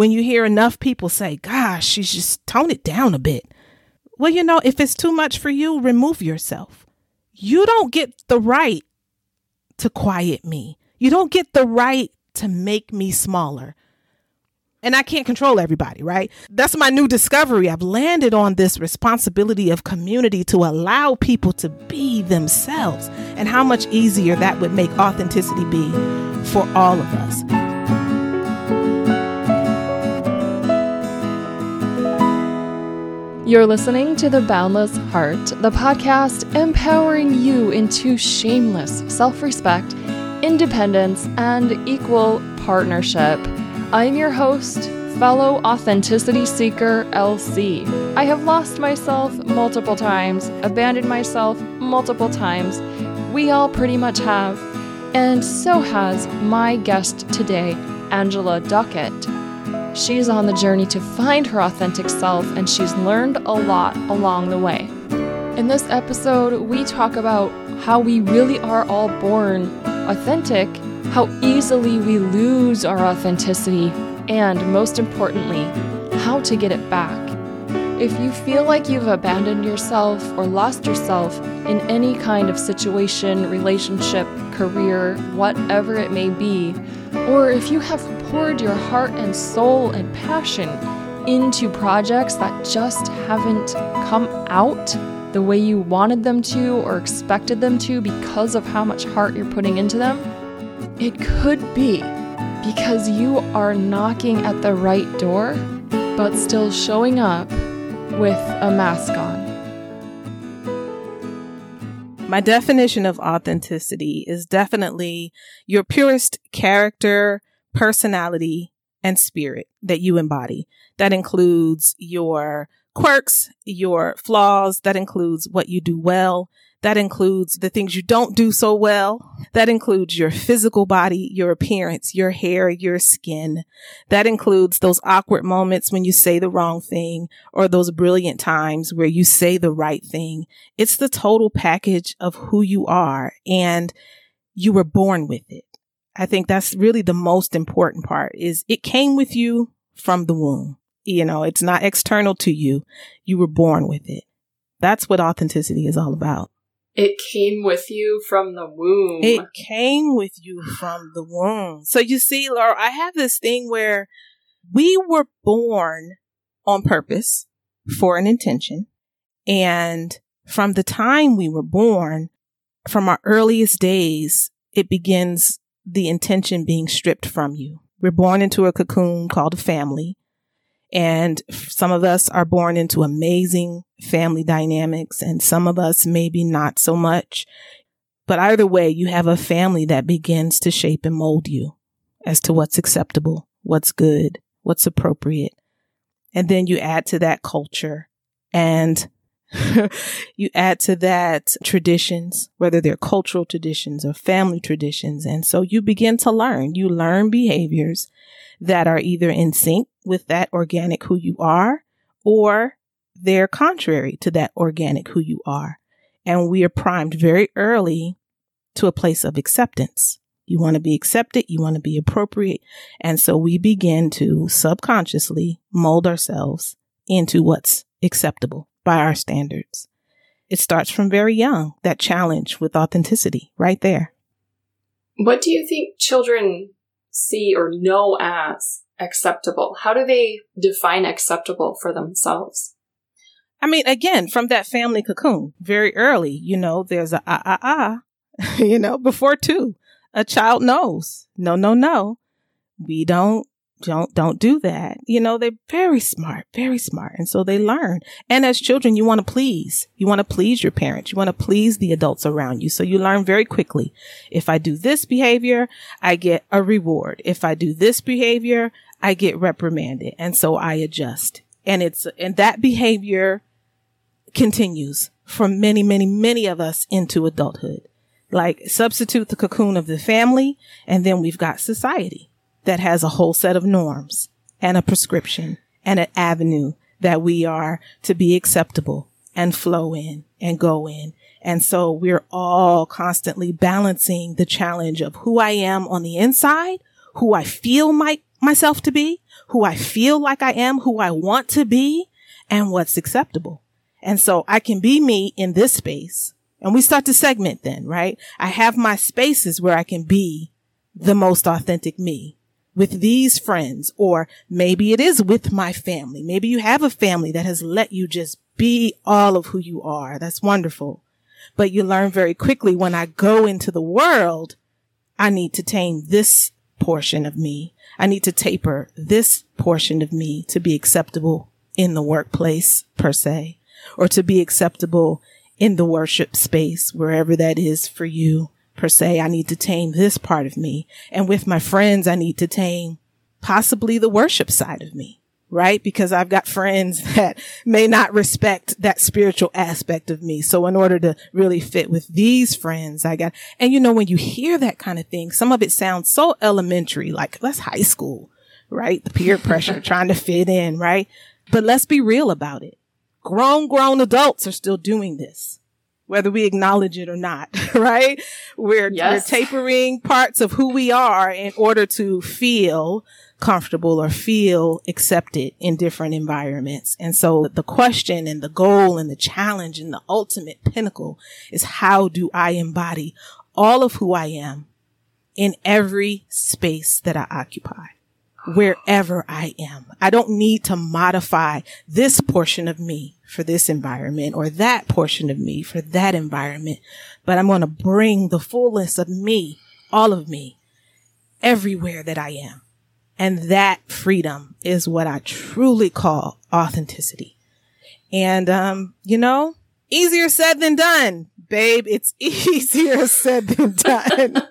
when you hear enough people say, gosh, she's just tone it down a bit. Well, you know, if it's too much for you, remove yourself. You don't get the right to quiet me. You don't get the right to make me smaller. And I can't control everybody, right? That's my new discovery. I've landed on this responsibility of community to allow people to be themselves and how much easier that would make authenticity be for all of us. You're listening to The Boundless Heart, the podcast empowering you into shameless self respect, independence, and equal partnership. I'm your host, fellow authenticity seeker LC. I have lost myself multiple times, abandoned myself multiple times. We all pretty much have. And so has my guest today, Angela Duckett. She's on the journey to find her authentic self, and she's learned a lot along the way. In this episode, we talk about how we really are all born authentic, how easily we lose our authenticity, and most importantly, how to get it back. If you feel like you've abandoned yourself or lost yourself in any kind of situation, relationship, career, whatever it may be, or if you have poured your heart and soul and passion into projects that just haven't come out the way you wanted them to or expected them to because of how much heart you're putting into them, it could be because you are knocking at the right door, but still showing up with a mask on. My definition of authenticity is definitely your purest character, personality, and spirit that you embody. That includes your quirks, your flaws. That includes what you do well. That includes the things you don't do so well. That includes your physical body, your appearance, your hair, your skin. That includes those awkward moments when you say the wrong thing or those brilliant times where you say the right thing. It's the total package of who you are and you were born with it. I think that's really the most important part is it came with you from the womb. You know, it's not external to you. You were born with it. That's what authenticity is all about. It came with you from the womb. It came with you from the womb. So you see, Laura, I have this thing where we were born on purpose for an intention. And from the time we were born, from our earliest days, it begins the intention being stripped from you. We're born into a cocoon called a family. And some of us are born into amazing family dynamics and some of us maybe not so much. But either way, you have a family that begins to shape and mold you as to what's acceptable, what's good, what's appropriate. And then you add to that culture and you add to that traditions, whether they're cultural traditions or family traditions. And so you begin to learn. You learn behaviors that are either in sync with that organic who you are or they're contrary to that organic who you are. And we are primed very early to a place of acceptance. You want to be accepted. You want to be appropriate. And so we begin to subconsciously mold ourselves into what's acceptable by our standards. It starts from very young, that challenge with authenticity right there. What do you think children see or know as acceptable? How do they define acceptable for themselves? I mean, again, from that family cocoon, very early, you know, there's a ah, ah, ah, you know, before two, a child knows, no, no, no, we don't don't don't do that. You know they're very smart very smart. And so they learn. And as children you want to please. You want to please your parents. You want to please the adults around you. So you learn very quickly. If i do this behavior i get a reward. If i do this behavior i get reprimanded. And so i adjust. And it's and that behavior continues for many many many of us into adulthood. Like substitute the cocoon of the family and then we've got society that has a whole set of norms and a prescription and an avenue that we are to be acceptable and flow in and go in. And so we're all constantly balancing the challenge of who I am on the inside, who I feel my, myself to be, who I feel like I am, who I want to be, and what's acceptable. And so I can be me in this space. And we start to segment then, right? I have my spaces where I can be the most authentic me with these friends, or maybe it is with my family. Maybe you have a family that has let you just be all of who you are. That's wonderful. But you learn very quickly when I go into the world, I need to tame this portion of me. I need to taper this portion of me to be acceptable in the workplace per se, or to be acceptable in the worship space, wherever that is for you per se. I need to tame this part of me. And with my friends, I need to tame possibly the worship side of me, right? Because I've got friends that may not respect that spiritual aspect of me. So in order to really fit with these friends, I got, and you know, when you hear that kind of thing, some of it sounds so elementary, like that's high school, right? The peer pressure, trying to fit in, right? But let's be real about it. Grown, grown adults are still doing this whether we acknowledge it or not, right? We're, yes. we're tapering parts of who we are in order to feel comfortable or feel accepted in different environments. And so the question and the goal and the challenge and the ultimate pinnacle is how do I embody all of who I am in every space that I occupy? Wherever I am. I don't need to modify this portion of me for this environment or that portion of me for that environment, but I'm going to bring the fullness of me, all of me, everywhere that I am. And that freedom is what I truly call authenticity. And, um, you know, easier said than done, babe. It's easier said than done.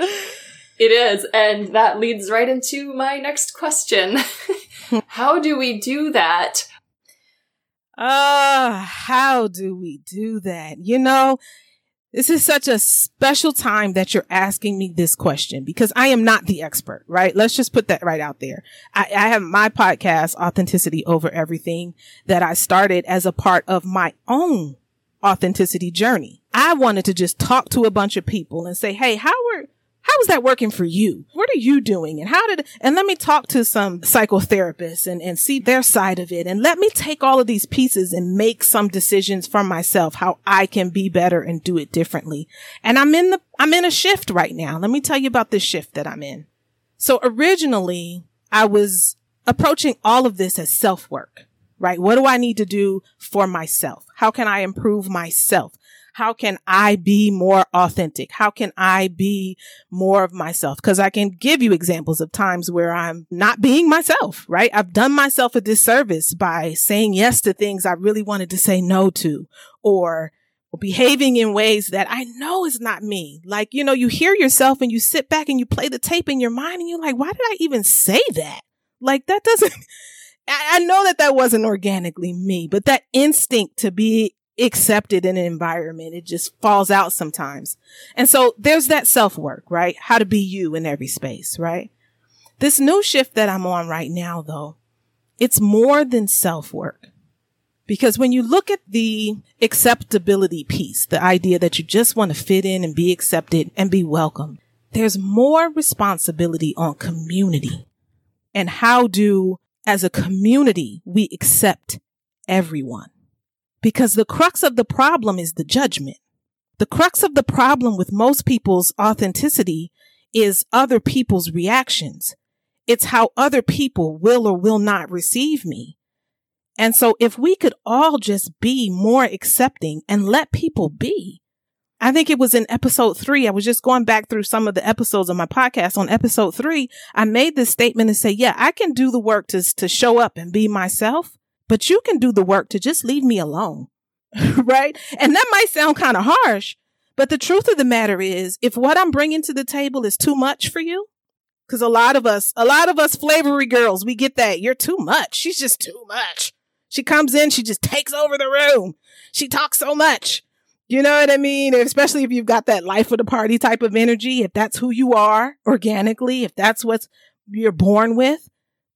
It is. And that leads right into my next question. how do we do that? Ah, uh, how do we do that? You know, this is such a special time that you're asking me this question because I am not the expert, right? Let's just put that right out there. I, I, have my podcast, Authenticity Over Everything, that I started as a part of my own authenticity journey. I wanted to just talk to a bunch of people and say, Hey, how are, how is that working for you? What are you doing? And how did, and let me talk to some psychotherapists and, and see their side of it. And let me take all of these pieces and make some decisions for myself, how I can be better and do it differently. And I'm in the, I'm in a shift right now. Let me tell you about this shift that I'm in. So originally I was approaching all of this as self work, right? What do I need to do for myself? How can I improve myself? How can I be more authentic? How can I be more of myself? Cause I can give you examples of times where I'm not being myself, right? I've done myself a disservice by saying yes to things I really wanted to say no to or behaving in ways that I know is not me. Like, you know, you hear yourself and you sit back and you play the tape in your mind and you're like, why did I even say that? Like that doesn't, I know that that wasn't organically me, but that instinct to be accepted in an environment. It just falls out sometimes. And so there's that self work, right? How to be you in every space, right? This new shift that I'm on right now, though, it's more than self work. Because when you look at the acceptability piece, the idea that you just want to fit in and be accepted and be welcome, there's more responsibility on community. And how do, as a community, we accept everyone? Because the crux of the problem is the judgment. The crux of the problem with most people's authenticity is other people's reactions. It's how other people will or will not receive me. And so if we could all just be more accepting and let people be, I think it was in episode three. I was just going back through some of the episodes of my podcast. On episode three, I made this statement and say, yeah, I can do the work to, to show up and be myself but you can do the work to just leave me alone. right? And that might sound kind of harsh, but the truth of the matter is if what I'm bringing to the table is too much for you, because a lot of us, a lot of us flavory girls, we get that. You're too much. She's just too much. She comes in, she just takes over the room. She talks so much. You know what I mean? Especially if you've got that life of the party type of energy, if that's who you are organically, if that's what you're born with,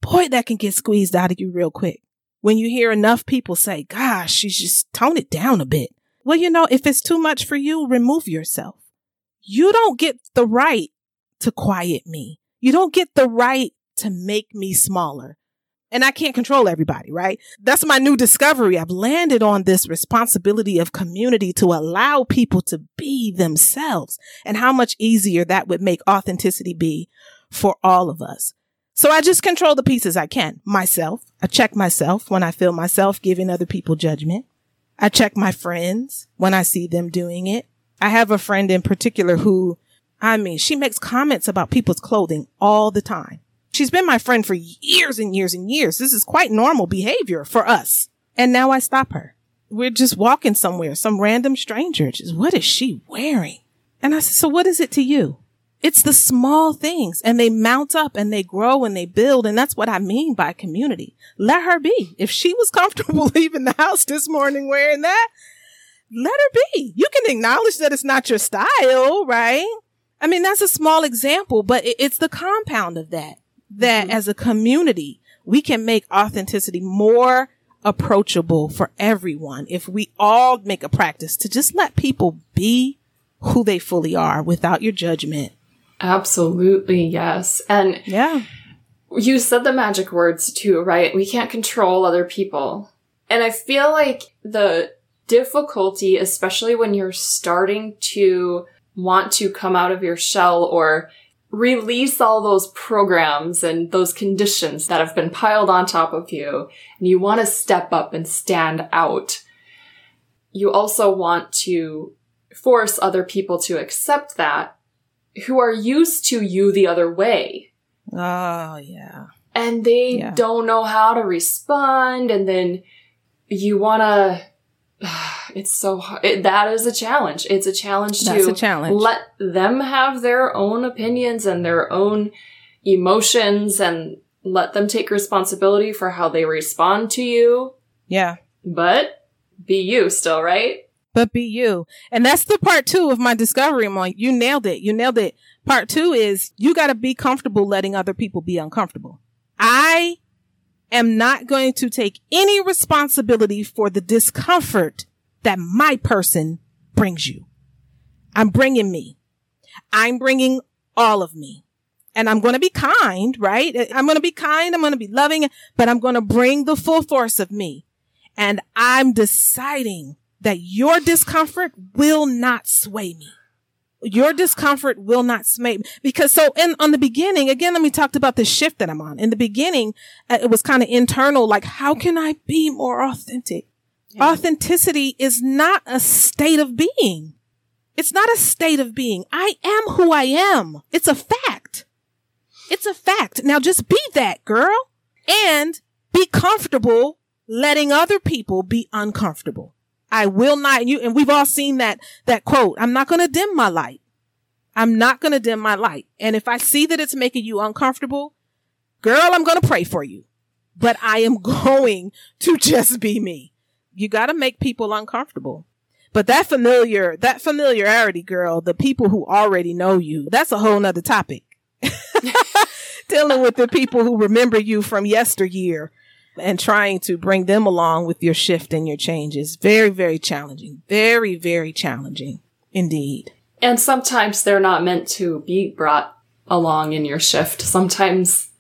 boy, that can get squeezed out of you real quick when you hear enough people say, gosh, she's just tone it down a bit. Well, you know, if it's too much for you, remove yourself. You don't get the right to quiet me. You don't get the right to make me smaller. And I can't control everybody, right? That's my new discovery. I've landed on this responsibility of community to allow people to be themselves and how much easier that would make authenticity be for all of us. So I just control the pieces I can. Myself. I check myself when I feel myself giving other people judgment. I check my friends when I see them doing it. I have a friend in particular who, I mean, she makes comments about people's clothing all the time. She's been my friend for years and years and years. This is quite normal behavior for us. And now I stop her. We're just walking somewhere, some random stranger. Just, what is she wearing? And I said, so what is it to you? It's the small things and they mount up and they grow and they build. And that's what I mean by community. Let her be. If she was comfortable leaving the house this morning wearing that, let her be. You can acknowledge that it's not your style, right? I mean, that's a small example, but it's the compound of that, that mm-hmm. as a community, we can make authenticity more approachable for everyone if we all make a practice to just let people be who they fully are without your judgment Absolutely, yes. And yeah. You said the magic words too, right? We can't control other people. And I feel like the difficulty, especially when you're starting to want to come out of your shell or release all those programs and those conditions that have been piled on top of you, and you want to step up and stand out. You also want to force other people to accept that who are used to you the other way. Oh, yeah. And they yeah. don't know how to respond. And then you want to, it's so hard. It, that is a challenge. It's a challenge That's to a challenge. let them have their own opinions and their own emotions and let them take responsibility for how they respond to you. Yeah. But be you still, right? But be you. And that's the part two of my discovery. I'm like, you nailed it. You nailed it. Part two is you got to be comfortable letting other people be uncomfortable. I am not going to take any responsibility for the discomfort that my person brings you. I'm bringing me. I'm bringing all of me. And I'm going to be kind, right? I'm going to be kind. I'm going to be loving, but I'm going to bring the full force of me. And I'm deciding that your discomfort will not sway me. Your discomfort will not sway me because so in on the beginning again let me talk about the shift that I'm on. In the beginning uh, it was kind of internal like how can I be more authentic? Yeah. Authenticity is not a state of being. It's not a state of being. I am who I am. It's a fact. It's a fact. Now just be that girl and be comfortable letting other people be uncomfortable. I will not, you, and we've all seen that, that quote. I'm not going to dim my light. I'm not going to dim my light. And if I see that it's making you uncomfortable, girl, I'm going to pray for you, but I am going to just be me. You got to make people uncomfortable. But that familiar, that familiarity, girl, the people who already know you, that's a whole nother topic. Dealing with the people who remember you from yesteryear and trying to bring them along with your shift and your changes. Very, very challenging. Very, very challenging indeed. And sometimes they're not meant to be brought along in your shift. Sometimes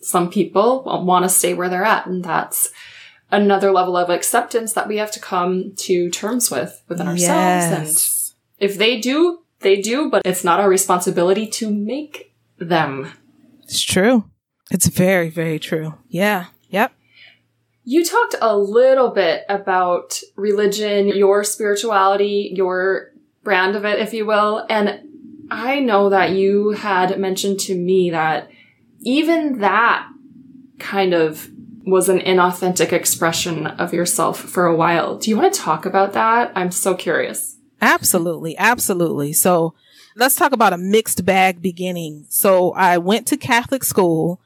some people want to stay where they're at, and that's another level of acceptance that we have to come to terms with within ourselves. Yes. And if they do, they do, but it's not our responsibility to make them. It's true. It's very, very true. Yeah. You talked a little bit about religion, your spirituality, your brand of it, if you will. And I know that you had mentioned to me that even that kind of was an inauthentic expression of yourself for a while. Do you want to talk about that? I'm so curious. Absolutely. Absolutely. So let's talk about a mixed bag beginning. So I went to Catholic school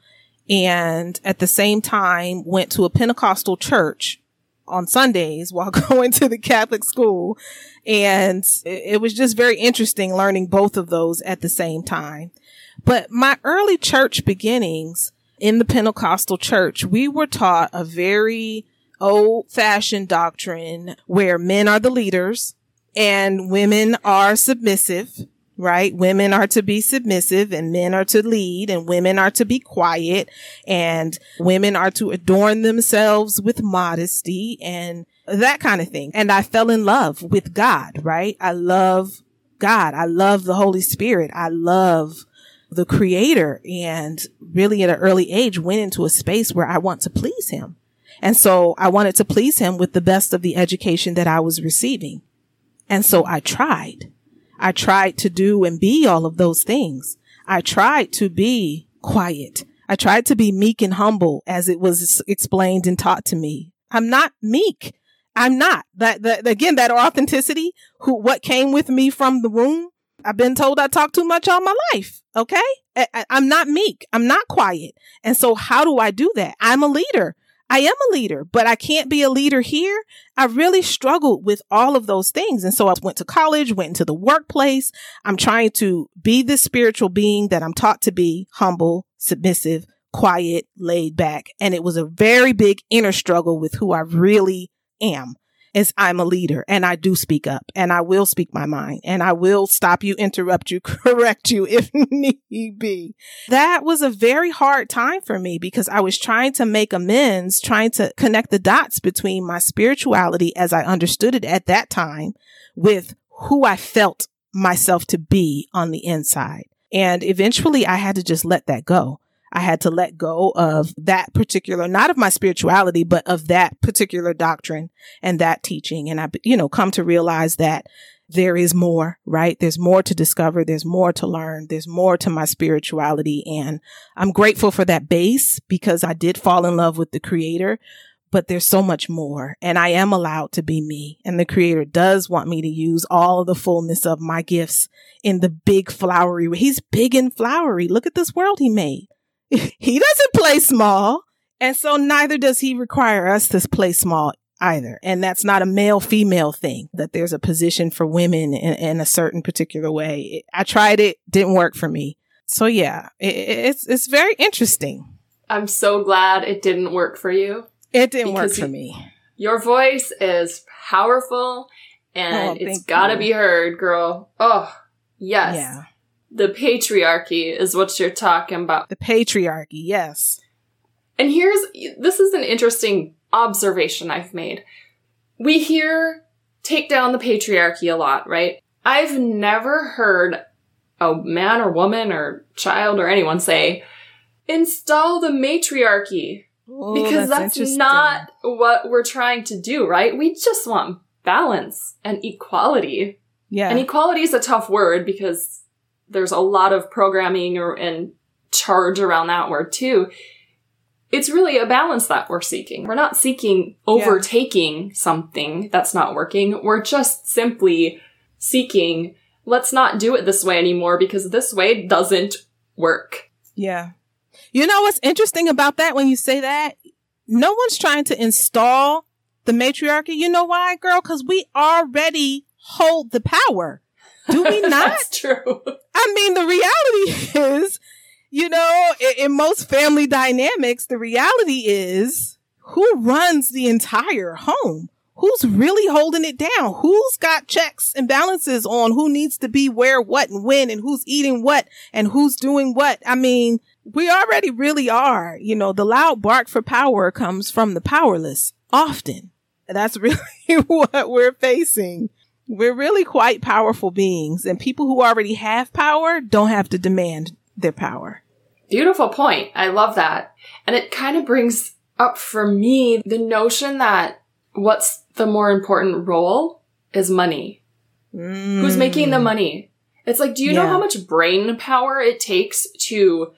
and at the same time went to a Pentecostal church on Sundays while going to the Catholic school. And it was just very interesting learning both of those at the same time. But my early church beginnings in the Pentecostal church, we were taught a very old fashioned doctrine where men are the leaders and women are submissive right? Women are to be submissive and men are to lead and women are to be quiet and women are to adorn themselves with modesty and that kind of thing. And I fell in love with God, right? I love God. I love the Holy Spirit. I love the creator and really at an early age went into a space where I want to please him. And so I wanted to please him with the best of the education that I was receiving. And so I tried. I tried to do and be all of those things. I tried to be quiet. I tried to be meek and humble as it was explained and taught to me. I'm not meek. I'm not that, that again, that authenticity, who, what came with me from the womb. I've been told I talk too much all my life. Okay. I, I'm not meek. I'm not quiet. And so how do I do that? I'm a leader. I am a leader, but I can't be a leader here. I really struggled with all of those things. And so I went to college, went into the workplace. I'm trying to be the spiritual being that I'm taught to be humble, submissive, quiet, laid back. And it was a very big inner struggle with who I really am is I'm a leader and I do speak up and I will speak my mind and I will stop you, interrupt you, correct you if need be. That was a very hard time for me because I was trying to make amends, trying to connect the dots between my spirituality as I understood it at that time with who I felt myself to be on the inside. And eventually I had to just let that go. I had to let go of that particular, not of my spirituality, but of that particular doctrine and that teaching. And I, you know, come to realize that there is more, right? There's more to discover. There's more to learn. There's more to my spirituality. And I'm grateful for that base because I did fall in love with the creator, but there's so much more and I am allowed to be me. And the creator does want me to use all the fullness of my gifts in the big flowery. He's big and flowery. Look at this world he made. he doesn't play small. And so neither does he require us to play small either. And that's not a male female thing that there's a position for women in, in a certain particular way. I tried it, didn't work for me. So yeah, it, it's, it's very interesting. I'm so glad it didn't work for you. It didn't work for me. Your voice is powerful and oh, it's gotta you. be heard, girl. Oh, yes. Yeah. The patriarchy is what you're talking about. The patriarchy, yes. And here's this is an interesting observation I've made. We hear take down the patriarchy a lot, right? I've never heard a man or woman or child or anyone say, install the matriarchy. Oh, because that's, that's not what we're trying to do, right? We just want balance and equality. Yeah. And equality is a tough word because there's a lot of programming or, and charge around that word too. It's really a balance that we're seeking. We're not seeking overtaking yeah. something that's not working. We're just simply seeking, let's not do it this way anymore because this way doesn't work. Yeah. You know what's interesting about that when you say that? No one's trying to install the matriarchy. You know why, girl? Because we already hold the power. Do we not? That's true. I mean, the reality is, you know, in, in most family dynamics, the reality is who runs the entire home? Who's really holding it down? Who's got checks and balances on who needs to be where, what, and when, and who's eating what, and who's doing what? I mean, we already really are. You know, the loud bark for power comes from the powerless often. That's really what we're facing. We're really quite powerful beings, and people who already have power don't have to demand their power. Beautiful point. I love that. And it kind of brings up for me the notion that what's the more important role is money. Mm. Who's making the money? It's like, do you yeah. know how much brain power it takes to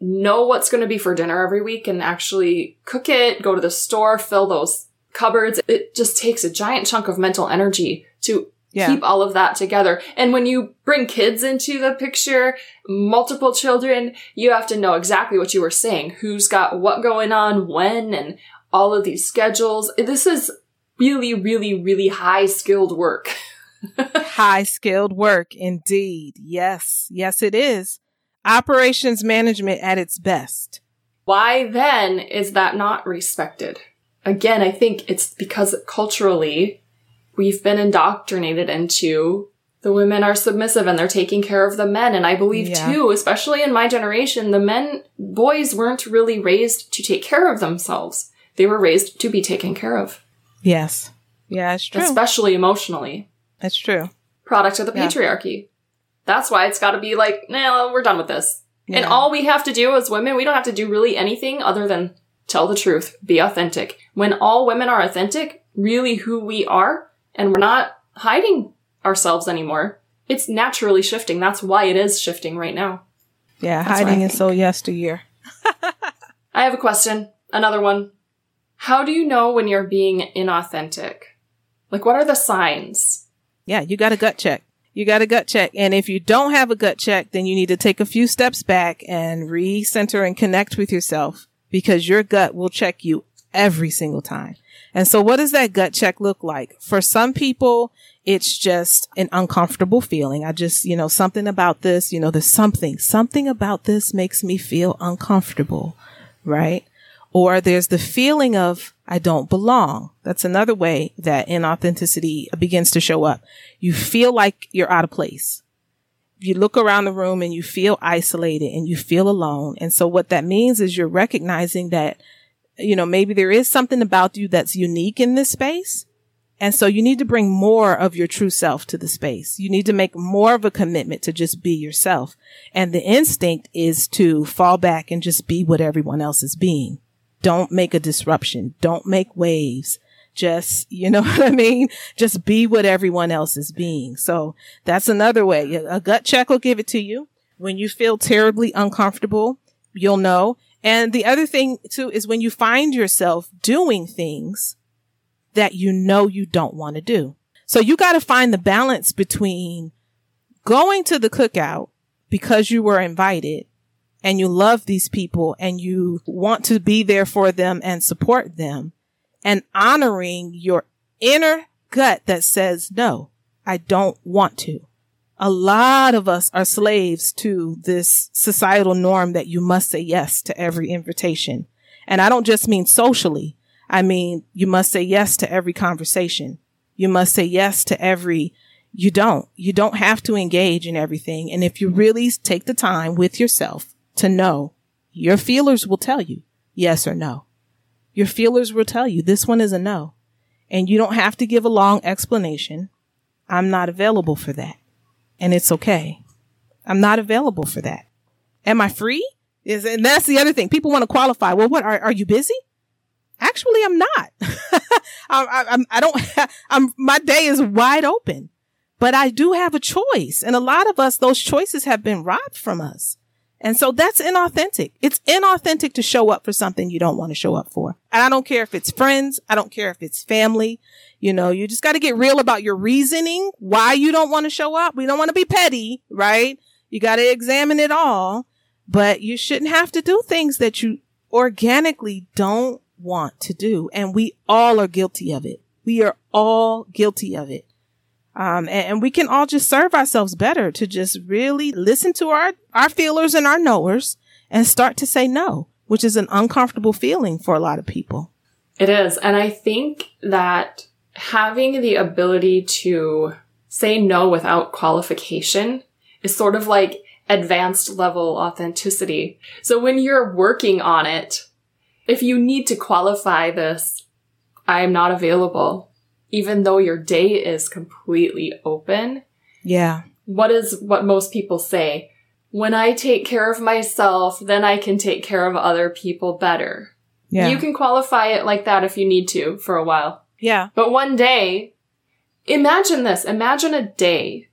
know what's going to be for dinner every week and actually cook it, go to the store, fill those cupboards? It just takes a giant chunk of mental energy to yeah. keep all of that together. And when you bring kids into the picture, multiple children, you have to know exactly what you were saying. Who's got what going on when and all of these schedules. This is really, really, really high skilled work. high skilled work indeed. Yes. Yes, it is. Operations management at its best. Why then is that not respected? Again, I think it's because culturally we've been indoctrinated into the women are submissive and they're taking care of the men. And I believe Yeah. too, especially in my generation, the men, boys weren't really raised to take care of themselves. They were raised to be taken care of, Yes. Yeah, it's true. especially emotionally. That's true. Product of the Yeah. patriarchy. That's why it's gotta be like, nah, we're done with this. And all we have to do as women, we don't have to do really anything other than tell the truth, be authentic. When all women are authentic, really who we are, and we're not hiding ourselves anymore, it's naturally shifting. That's why it is shifting right now. Yeah, That's hiding is so yesteryear. I have a question. Another one. How do you know when you're being inauthentic? Like, what are the signs? Yeah, you got a gut check. You got a gut check. And if you don't have a gut check, then you need to take a few steps back and recenter and connect with yourself because your gut will check you every single time. And so what does that gut check look like? For some people, it's just an uncomfortable feeling. I just, you know, something about this, you know, there's something, something about this makes me feel uncomfortable, right? Or there's the feeling of I don't belong. That's another way that inauthenticity begins to show up. You feel like you're out of place. You look around the room and you feel isolated and you feel alone. And so what that means is you're recognizing that, you know, maybe there is something about you that's unique in this space. And so you need to bring more of your true self to the space. You need to make more of a commitment to just be yourself. And the instinct is to fall back and just be what everyone else is being. Don't make a disruption. Don't make waves. Just, you know what I mean? Just be what everyone else is being. So that's another way. A gut check will give it to you. When you feel terribly uncomfortable, you'll know. And the other thing too is when you find yourself doing things that you know you don't want to do. So you got to find the balance between going to the cookout because you were invited and you love these people and you want to be there for them and support them and honoring your inner gut that says, no, I don't want to. A lot of us are slaves to this societal norm that you must say yes to every invitation. And I don't just mean socially. I mean, you must say yes to every conversation. You must say yes to every, you don't, you don't have to engage in everything. And if you really take the time with yourself to know, your feelers will tell you yes or no. Your feelers will tell you this one is a no. And you don't have to give a long explanation. I'm not available for that. And it's okay. I'm not available for that. Am I free? Is and that's the other thing. People want to qualify. Well, what are, are you busy? Actually, I'm not. I, I, I'm, I don't, I'm, my day is wide open, but I do have a choice. And a lot of us, those choices have been robbed from us. And so that's inauthentic. It's inauthentic to show up for something you don't want to show up for. And I don't care if it's friends. I don't care if it's family. You know, you just got to get real about your reasoning, why you don't want to show up. We don't want to be petty, right? You got to examine it all, but you shouldn't have to do things that you organically don't want to do. And we all are guilty of it. We are all guilty of it. Um, and, and we can all just serve ourselves better to just really listen to our, our feelers and our knowers and start to say no, which is an uncomfortable feeling for a lot of people. It is. And I think that having the ability to say no without qualification is sort of like advanced level authenticity. So when you're working on it, if you need to qualify this, I am not available, even though your day is completely open, Yeah. what is what most people say? When I take care of myself, then I can take care of other people better. Yeah. You can qualify it like that if you need to for a while. yeah. But one day, imagine this. Imagine a day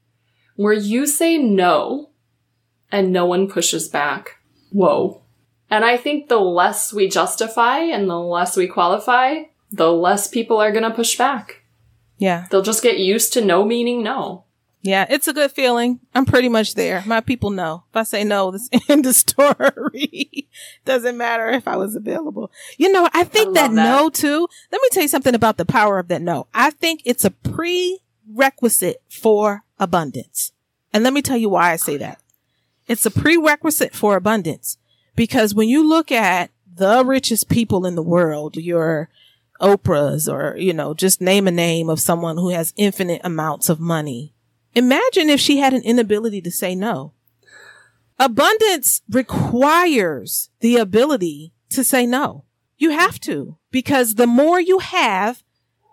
where you say no and no one pushes back. Whoa. And I think the less we justify and the less we qualify, the less people are going to push back. Yeah. They'll just get used to no meaning no. Yeah, it's a good feeling. I'm pretty much there. My people know. If I say no, this end the story. Doesn't matter if I was available. You know, I think I that, that. no too. Let me tell you something about the power of that no. I think it's a prerequisite for abundance. And let me tell you why I say that. It's a prerequisite for abundance because when you look at the richest people in the world, your Oprah's or, you know, just name a name of someone who has infinite amounts of money Imagine if she had an inability to say no. Abundance requires the ability to say no. You have to because the more you have,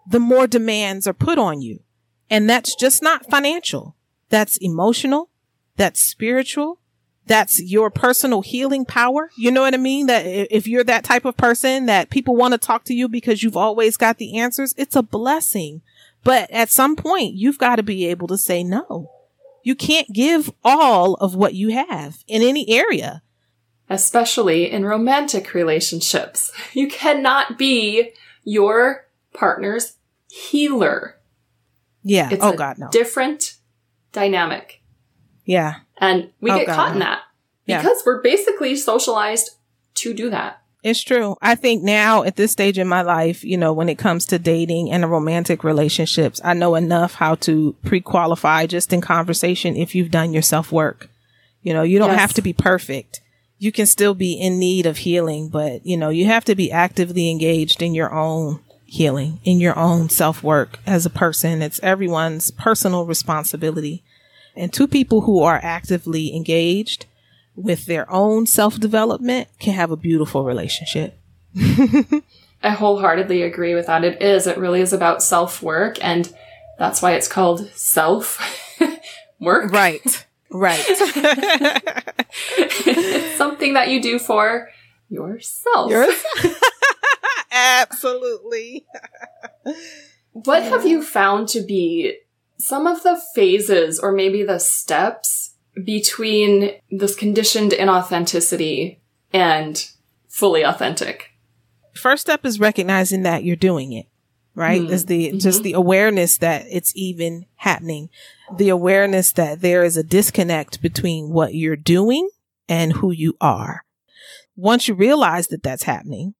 the more demands are put on you. And that's just not financial. That's emotional. That's spiritual. That's your personal healing power. You know what I mean? That if you're that type of person that people want to talk to you because you've always got the answers, it's a blessing. But at some point, you've got to be able to say no. You can't give all of what you have in any area. Especially in romantic relationships. You cannot be your partner's healer. Yeah. It's oh God, no. Different dynamic. Yeah. And we Oh, get God, caught in that Yeah. because we're basically socialized to do that. It's true. I think now at this stage in my life, you know, when it comes to dating and romantic relationships, I know enough how to pre-qualify just in conversation if you've done your self work. You know, you don't Yes. have to be perfect. You can still be in need of healing, but you know, you have to be actively engaged in your own healing, in your own self work as a person. It's everyone's personal responsibility. And two people who are actively engaged with their own self development can have a beautiful relationship. I wholeheartedly agree with that. It is. It really is about self work, and that's why it's called self work. Right. Right. something that you do for yourself. Yours? Absolutely. What have you found to be some of the phases or maybe the steps between this conditioned inauthenticity and fully authentic? First step is recognizing that you're doing it. Right? Mm. Is the just Mhm. the awareness that it's even happening. The awareness that there is a disconnect between what you're doing and who you are. Once you realize that that's happening,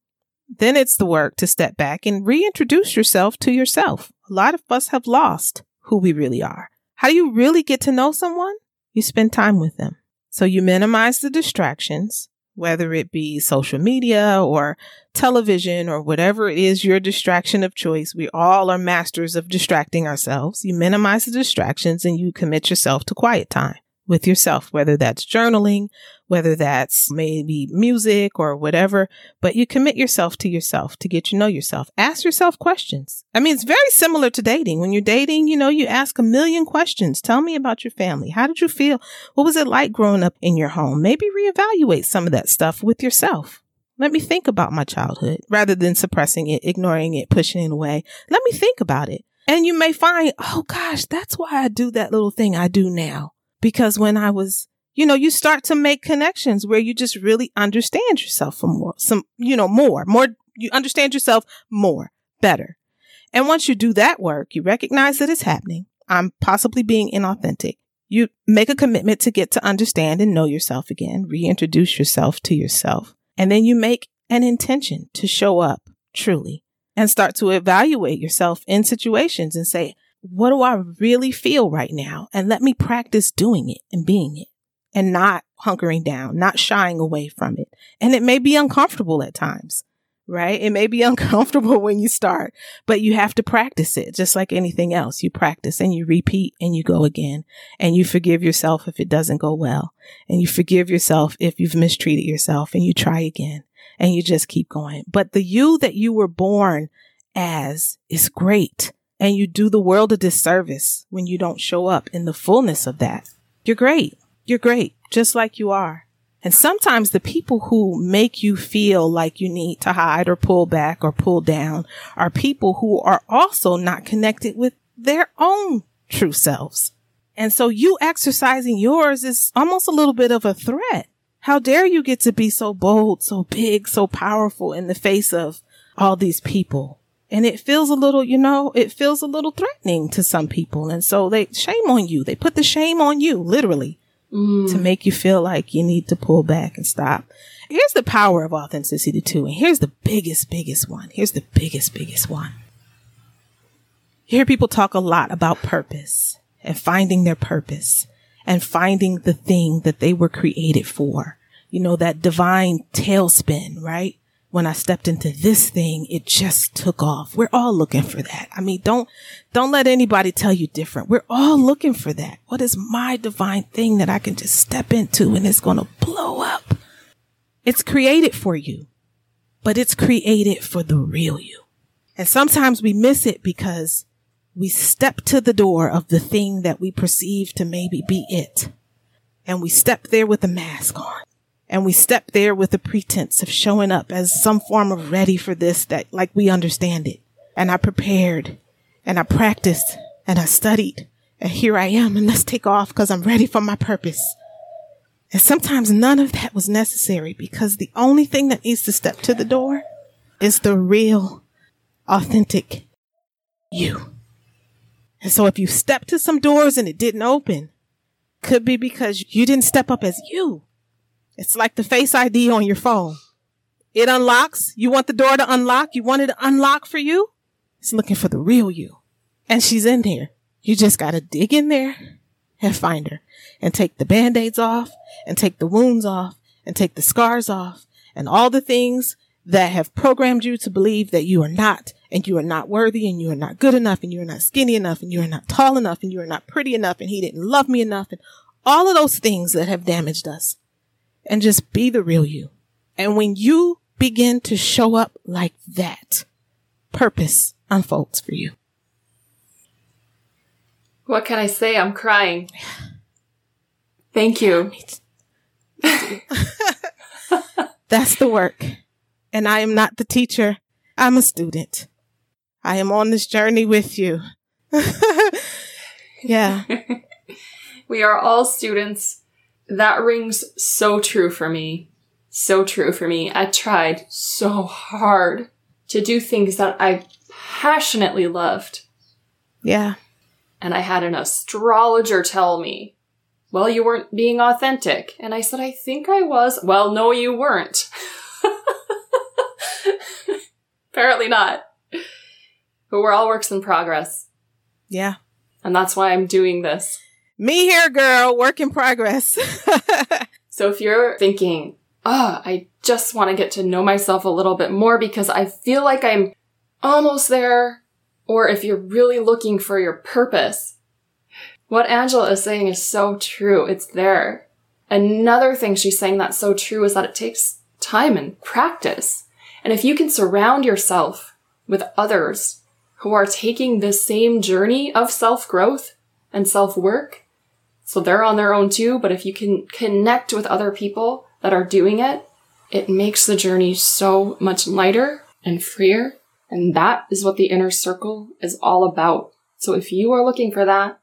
then it's the work to step back and reintroduce yourself to yourself. A lot of us have lost who we really are. How do you really get to know someone? You spend time with them. So you minimize the distractions, whether it be social media or television or whatever it is your distraction of choice. We all are masters of distracting ourselves. You minimize the distractions and you commit yourself to quiet time with yourself, whether that's journaling, whether that's maybe music or whatever, but you commit yourself to yourself to get to know yourself. Ask yourself questions. I mean, it's very similar to dating. When you're dating, you know, you ask a million questions. Tell me about your family. How did you feel? What was it like growing up in your home? Maybe reevaluate some of that stuff with yourself. Let me think about my childhood rather than suppressing it, ignoring it, pushing it away. Let me think about it. And you may find, oh gosh, that's why I do that little thing I do now. Because when I was, you know, you start to make connections where you just really understand yourself for more, some, you know, more, more, you understand yourself more, better. And once you do that work, you recognize that it's happening. I'm possibly being inauthentic. You make a commitment to get to understand and know yourself again, reintroduce yourself to yourself. And then you make an intention to show up truly and start to evaluate yourself in situations and say, what do I really feel right now? And let me practice doing it and being it and not hunkering down, not shying away from it. And it may be uncomfortable at times, right? It may be uncomfortable when you start, but you have to practice it just like anything else. You practice and you repeat and you go again and you forgive yourself if it doesn't go well and you forgive yourself if you've mistreated yourself and you try again and you just keep going. But the you that you were born as is great. And you do the world a disservice when you don't show up in the fullness of that. You're great. You're great, just like you are. And sometimes the people who make you feel like you need to hide or pull back or pull down are people who are also not connected with their own true selves. And so you exercising yours is almost a little bit of a threat. How dare you get to be so bold, so big, so powerful in the face of all these people? And it feels a little, you know, it feels a little threatening to some people. And so they shame on you. They put the shame on you, literally, mm. to make you feel like you need to pull back and stop. Here's the power of authenticity too. And here's the biggest, biggest one. Here's the biggest, biggest one. You hear people talk a lot about purpose and finding their purpose and finding the thing that they were created for. You know, that divine tailspin, right? When I stepped into this thing, it just took off. We're all looking for that. I mean, don't, don't let anybody tell you different. We're all looking for that. What is my divine thing that I can just step into and it's going to blow up? It's created for you, but it's created for the real you. And sometimes we miss it because we step to the door of the thing that we perceive to maybe be it. And we step there with a mask on and we step there with a pretense of showing up as some form of ready for this that like we understand it. And I prepared and I practiced and I studied and here I am and let's take off because I'm ready for my purpose. And sometimes none of that was necessary because the only thing that needs to step to the door is the real, authentic you. And so if you stepped to some doors and it didn't open, could be because you didn't step up as you. It's like the face ID on your phone. It unlocks. You want the door to unlock. You want it to unlock for you. It's looking for the real you. And she's in there. You just got to dig in there and find her and take the band-aids off and take the wounds off and take the scars off and all the things that have programmed you to believe that you are not and you are not worthy and you are not good enough and you are not skinny enough and you are not tall enough and you are not pretty enough and he didn't love me enough and all of those things that have damaged us and just be the real you. And when you begin to show up like that, purpose unfolds for you. What can I say? I'm crying. Thank you. That's the work. And I am not the teacher. I'm a student. I am on this journey with you. yeah. we are all students that rings so true for me. So true for me. I tried so hard to do things that I passionately loved. Yeah. And I had an astrologer tell me, well, you weren't being authentic. And I said, I think I was. Well, no, you weren't. Apparently not. But we're all works in progress. Yeah. And that's why I'm doing this. Me here, girl, work in progress. so if you're thinking, oh, I just want to get to know myself a little bit more because I feel like I'm almost there, or if you're really looking for your purpose, what Angela is saying is so true. It's there. Another thing she's saying that's so true is that it takes time and practice. And if you can surround yourself with others who are taking the same journey of self growth and self work, so they're on their own too, but if you can connect with other people that are doing it, it makes the journey so much lighter and freer. And that is what the inner circle is all about. So if you are looking for that,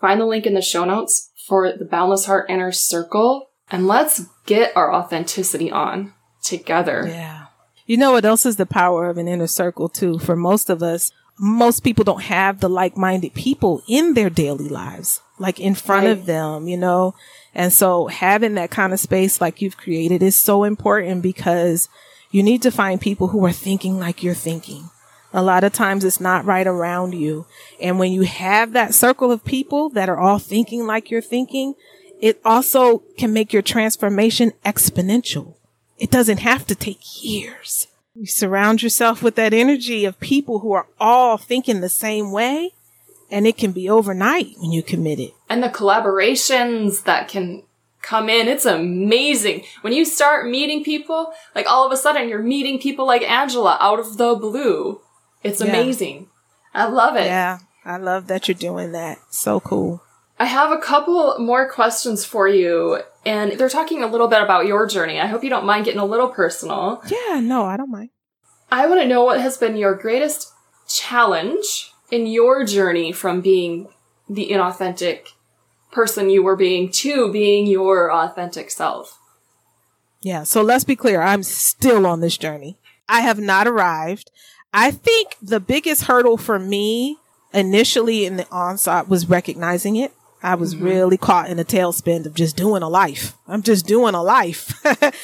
find the link in the show notes for the Boundless Heart Inner Circle and let's get our authenticity on together. Yeah. You know what else is the power of an inner circle too? For most of us, most people don't have the like-minded people in their daily lives like in front right. of them, you know? And so having that kind of space like you've created is so important because you need to find people who are thinking like you're thinking. A lot of times it's not right around you. And when you have that circle of people that are all thinking like you're thinking, it also can make your transformation exponential. It doesn't have to take years. You surround yourself with that energy of people who are all thinking the same way and it can be overnight when you commit it. And the collaborations that can come in, it's amazing. When you start meeting people, like all of a sudden you're meeting people like Angela out of the blue. It's yeah. amazing. I love it. Yeah, I love that you're doing that. So cool. I have a couple more questions for you, and they're talking a little bit about your journey. I hope you don't mind getting a little personal. Yeah, no, I don't mind. I want to know what has been your greatest challenge in your journey from being the inauthentic person you were being to being your authentic self. Yeah. So let's be clear. I'm still on this journey. I have not arrived. I think the biggest hurdle for me initially in the onset was recognizing it. I was mm-hmm. really caught in a tailspin of just doing a life. I'm just doing a life.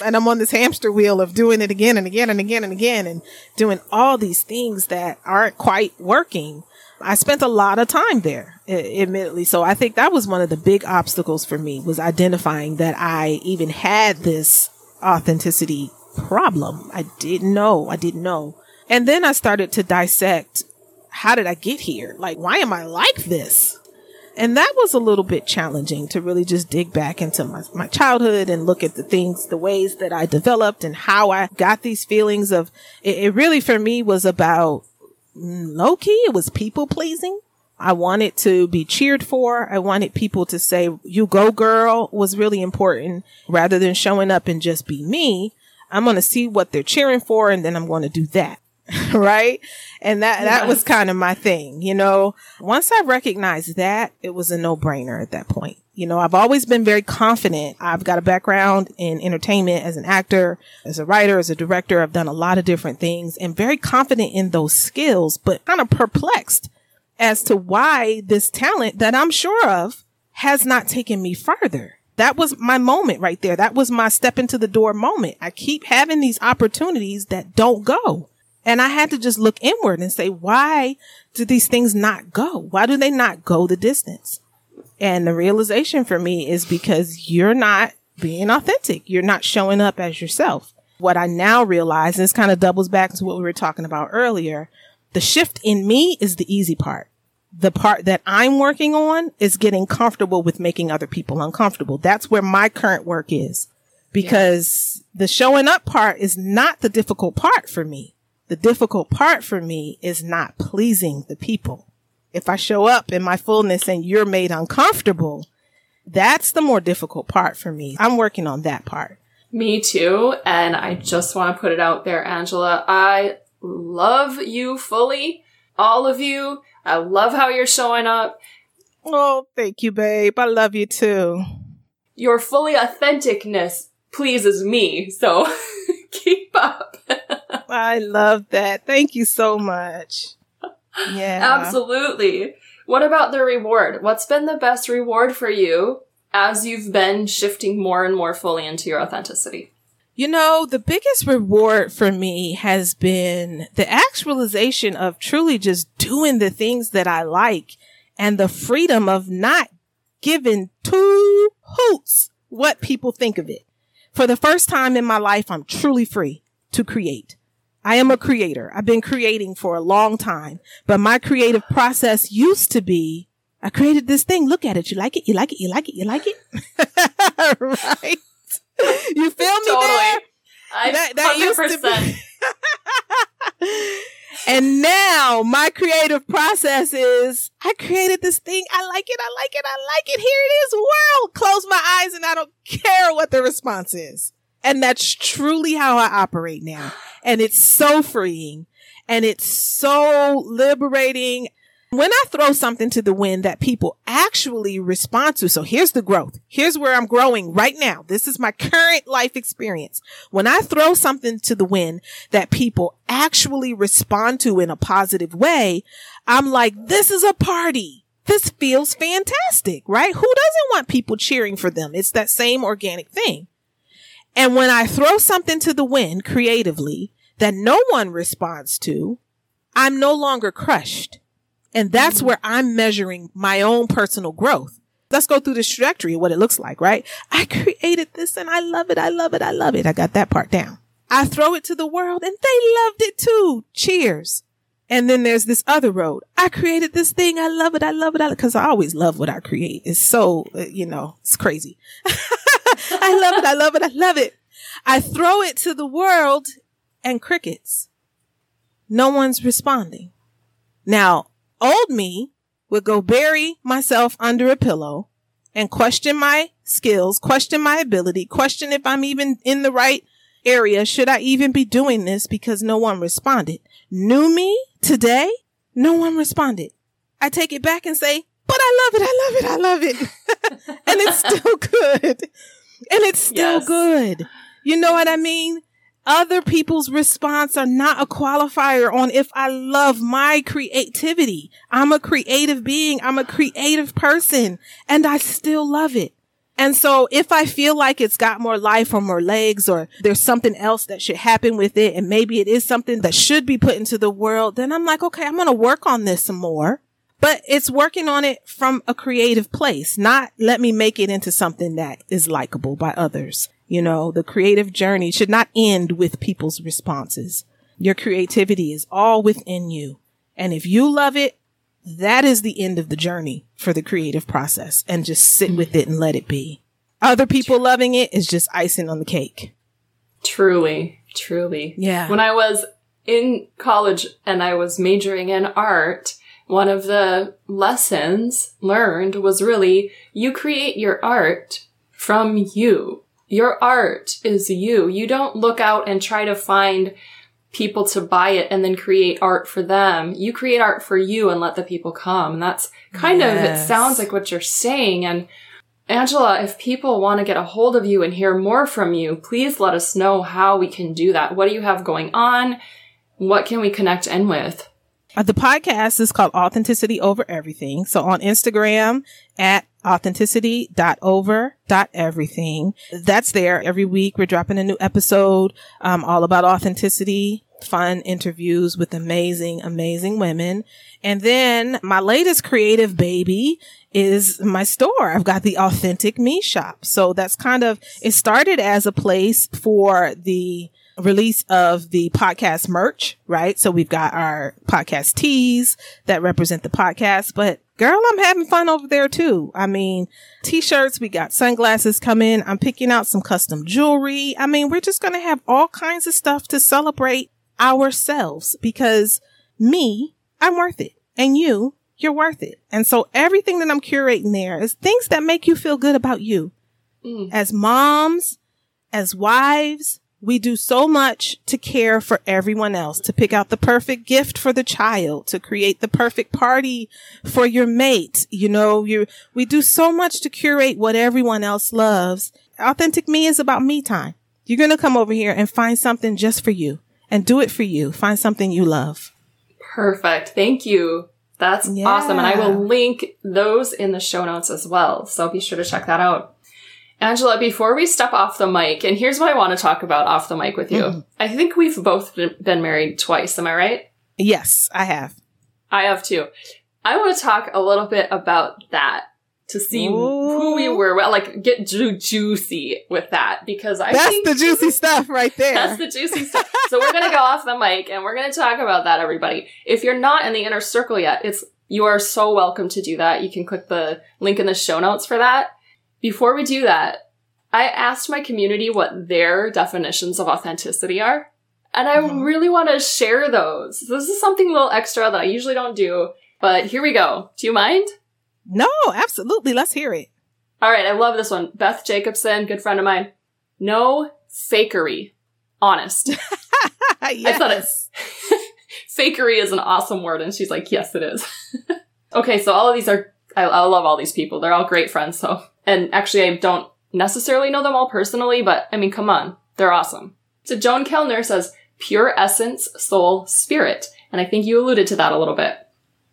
and I'm on this hamster wheel of doing it again and again and again and again and doing all these things that aren't quite working. I spent a lot of time there, admittedly. So I think that was one of the big obstacles for me was identifying that I even had this authenticity problem. I didn't know. I didn't know. And then I started to dissect how did I get here? Like, why am I like this? And that was a little bit challenging to really just dig back into my, my childhood and look at the things, the ways that I developed and how I got these feelings of it, it really for me was about mm, low key. It was people pleasing. I wanted to be cheered for. I wanted people to say, you go girl was really important rather than showing up and just be me. I'm going to see what they're cheering for and then I'm going to do that. right? And that, that was kind of my thing, you know, once I recognized that, it was a no brainer at that point. You know, I've always been very confident. I've got a background in entertainment as an actor, as a writer, as a director. I've done a lot of different things and very confident in those skills, but kind of perplexed as to why this talent that I'm sure of has not taken me further. That was my moment right there. That was my step into the door moment. I keep having these opportunities that don't go. And I had to just look inward and say, why do these things not go? Why do they not go the distance? And the realization for me is because you're not being authentic. You're not showing up as yourself. What I now realize, and this kind of doubles back to what we were talking about earlier, the shift in me is the easy part. The part that I'm working on is getting comfortable with making other people uncomfortable. That's where my current work is because yeah. the showing up part is not the difficult part for me. The difficult part for me is not pleasing the people. If I show up in my fullness and you're made uncomfortable, that's the more difficult part for me. I'm working on that part. Me too. And I just want to put it out there, Angela. I love you fully. All of you. I love how you're showing up. Oh, thank you, babe. I love you too. Your fully authenticness pleases me. So keep. I love that. Thank you so much. Yeah. Absolutely. What about the reward? What's been the best reward for you as you've been shifting more and more fully into your authenticity? You know, the biggest reward for me has been the actualization of truly just doing the things that I like and the freedom of not giving two hoots what people think of it. For the first time in my life, I'm truly free to create. I am a creator. I've been creating for a long time, but my creative process used to be, I created this thing. Look at it. You like it? You like it? You like it? You like it? right. You feel me totally. there? I that, that 100%. used to be. and now my creative process is I created this thing. I like it. I like it. I like it. Here it is. World. Close my eyes and I don't care what the response is. And that's truly how I operate now. And it's so freeing and it's so liberating. When I throw something to the wind that people actually respond to. So here's the growth. Here's where I'm growing right now. This is my current life experience. When I throw something to the wind that people actually respond to in a positive way, I'm like, this is a party. This feels fantastic, right? Who doesn't want people cheering for them? It's that same organic thing. And when I throw something to the wind creatively that no one responds to, I'm no longer crushed. And that's where I'm measuring my own personal growth. Let's go through this trajectory of what it looks like, right? I created this and I love it. I love it. I love it. I got that part down. I throw it to the world and they loved it too. Cheers. And then there's this other road. I created this thing. I love it. I love it. I Because I, always love what I create. It's so, uh, you know, it's crazy. I love it. I love it. I love it. I throw it to the world and crickets. No one's responding. Now, old me would go bury myself under a pillow and question my skills, question my ability, question if I'm even in the right area. Should I even be doing this because no one responded? New me today, no one responded. I take it back and say, but I love it. I love it. I love it. and it's still good. And it's still yes. good. You know what I mean? Other people's response are not a qualifier on if I love my creativity. I'm a creative being. I'm a creative person and I still love it. And so if I feel like it's got more life or more legs or there's something else that should happen with it and maybe it is something that should be put into the world, then I'm like, okay, I'm going to work on this some more. But it's working on it from a creative place, not let me make it into something that is likable by others. You know, the creative journey should not end with people's responses. Your creativity is all within you. And if you love it, that is the end of the journey for the creative process and just sit with it and let it be. Other people loving it is just icing on the cake. Truly, truly. Yeah. When I was in college and I was majoring in art, one of the lessons learned was really you create your art from you. Your art is you. You don't look out and try to find people to buy it and then create art for them. You create art for you and let the people come. And that's kind of, it sounds like what you're saying. And Angela, if people want to get a hold of you and hear more from you, please let us know how we can do that. What do you have going on? What can we connect in with? Uh, the podcast is called Authenticity Over Everything. So on Instagram at authenticity.over.everything. That's there every week. We're dropping a new episode, um, all about authenticity, fun interviews with amazing, amazing women. And then my latest creative baby is my store. I've got the authentic me shop. So that's kind of, it started as a place for the release of the podcast merch, right? So we've got our podcast tees that represent the podcast, but girl, I'm having fun over there too. I mean, t-shirts, we got sunglasses coming. I'm picking out some custom jewelry. I mean, we're just going to have all kinds of stuff to celebrate ourselves because me, I'm worth it. And you, you're worth it. And so everything that I'm curating there is things that make you feel good about you. Mm. As moms, as wives, we do so much to care for everyone else, to pick out the perfect gift for the child, to create the perfect party for your mate. You know, you, we do so much to curate what everyone else loves. Authentic me is about me time. You're going to come over here and find something just for you and do it for you. Find something you love. Perfect. Thank you. That's Yeah. awesome. And I will link those in the show notes as well. So be sure to check that out. Angela, before we step off the mic, and here's what I want to talk about off the mic with you. Mhm. I think we've both been married twice. Am I right? Yes, I have. I have too. I want to talk a little bit about that to see who we were, well, like get ju- juicy with that because I That's the juicy stuff right there. That's the juicy stuff. So we're gonna go off the mic and we're gonna talk about that, everybody. If you're not in the inner circle yet, it's you are so welcome to do that. You can click the link in the show notes for that. Before we do that, I asked my community what their definitions of authenticity are. And I Mhm. really want to share those. This is something a little extra that I usually don't do, but here we go. Do you mind? no, absolutely. Let's hear it. All right, I love this one. Beth Jacobson, good friend of mine. No fakery. Honest. I thought it's fakery is an awesome word, and she's like, yes, it is. okay, so all of these are I, I love all these people. They're all great friends. So, and actually, I don't necessarily know them all personally, but I mean, come on, they're awesome. So Joan Kellner says, pure essence, soul, spirit, and I think you alluded to that a little bit.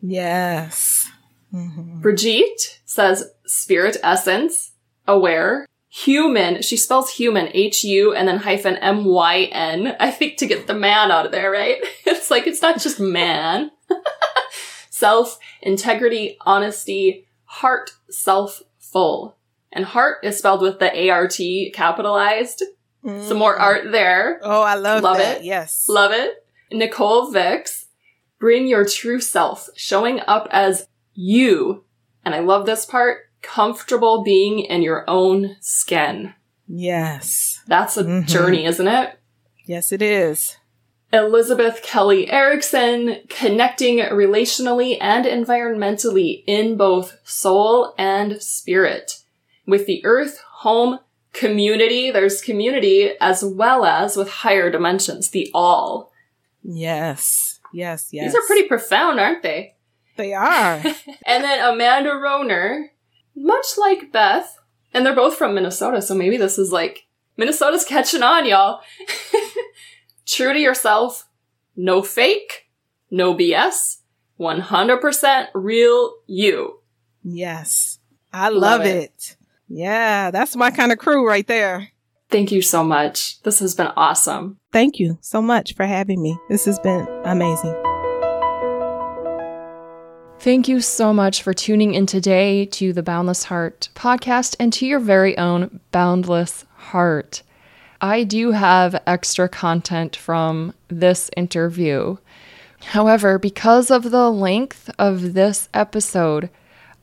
Yes. Mhm. Bridgitte says spirit essence, aware, human. She spells human, H U and then hyphen M Y N. I think to get the man out of there, right? It's like, it's not just man. self, integrity, honesty, heart, self, full. And heart is spelled with the A R T capitalized. Some more Mm. art there. Oh, I love, Love that. it. Yes. Love it. Nicole Vicks, bring your true self, showing up as you. And I love this part, comfortable being in your own skin. yes. That's a Mhm. journey, isn't it? Yes, it is. Elizabeth Kelly Erickson, connecting relationally and environmentally in both soul and spirit. With the earth, home, community, there's community as well as with higher dimensions, the all. Yes. Yes. Yes. These are pretty profound, aren't they? They are. And then Amanda Roner, much like Beth, and they're both from Minnesota, so maybe this is like Minnesota's catching on, y'all. True to yourself, no fake, no BS, 100% real you. yes. I Love love, it. it. Yeah. That's my kind of crew right there. Thank you so much. This has been awesome. Thank you so much for having me. This has been amazing. Thank you so much for tuning in today to the Boundless Heart podcast and to your very own Boundless heart. I do have extra content from this interview. However, because of the length of this episode,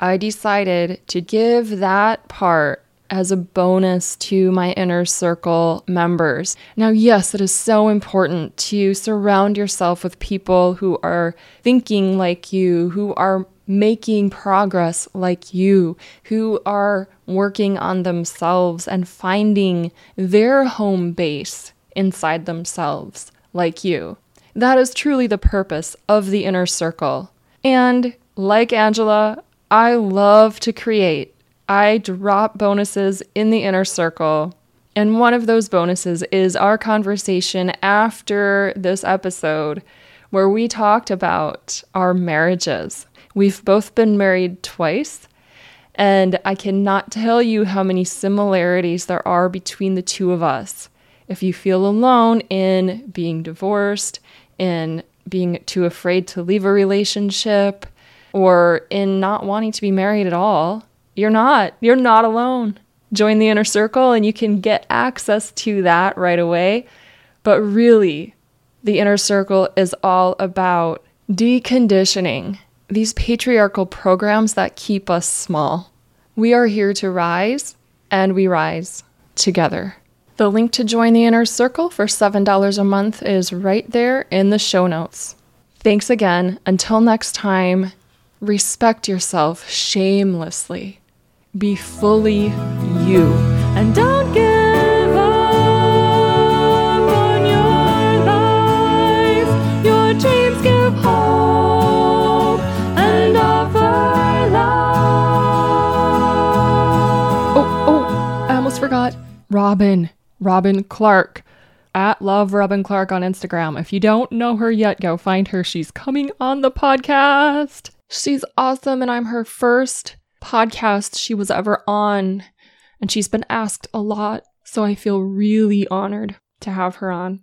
I decided to give that part as a bonus to my inner circle members. Now, yes, it is so important to surround yourself with people who are thinking like you, who are making progress like you, who are working on themselves and finding their home base inside themselves like you. That is truly the purpose of the inner circle. And like Angela, I love to create. I drop bonuses in the inner circle. And one of those bonuses is our conversation after this episode, where we talked about our marriages. We've both been married twice, and I cannot tell you how many similarities there are between the two of us. If you feel alone in being divorced, in being too afraid to leave a relationship, or in not wanting to be married at all, you're not. You're not alone. Join the inner circle and you can get access to that right away. But really, the inner circle is all about deconditioning these patriarchal programs that keep us small. We are here to rise, and we rise together. The link to join the inner circle for $7 a month is right there in the show notes. Thanks again. Until next time, respect yourself shamelessly. Be fully you. And don't give up on your life. Your dreams give hope and offer love. Oh, oh, I almost forgot. Robin. Robin Clark at Love Robin Clark on Instagram. If you don't know her yet, go find her. She's coming on the podcast. She's awesome, and I'm her first podcast she was ever on, and she's been asked a lot. So I feel really honored to have her on.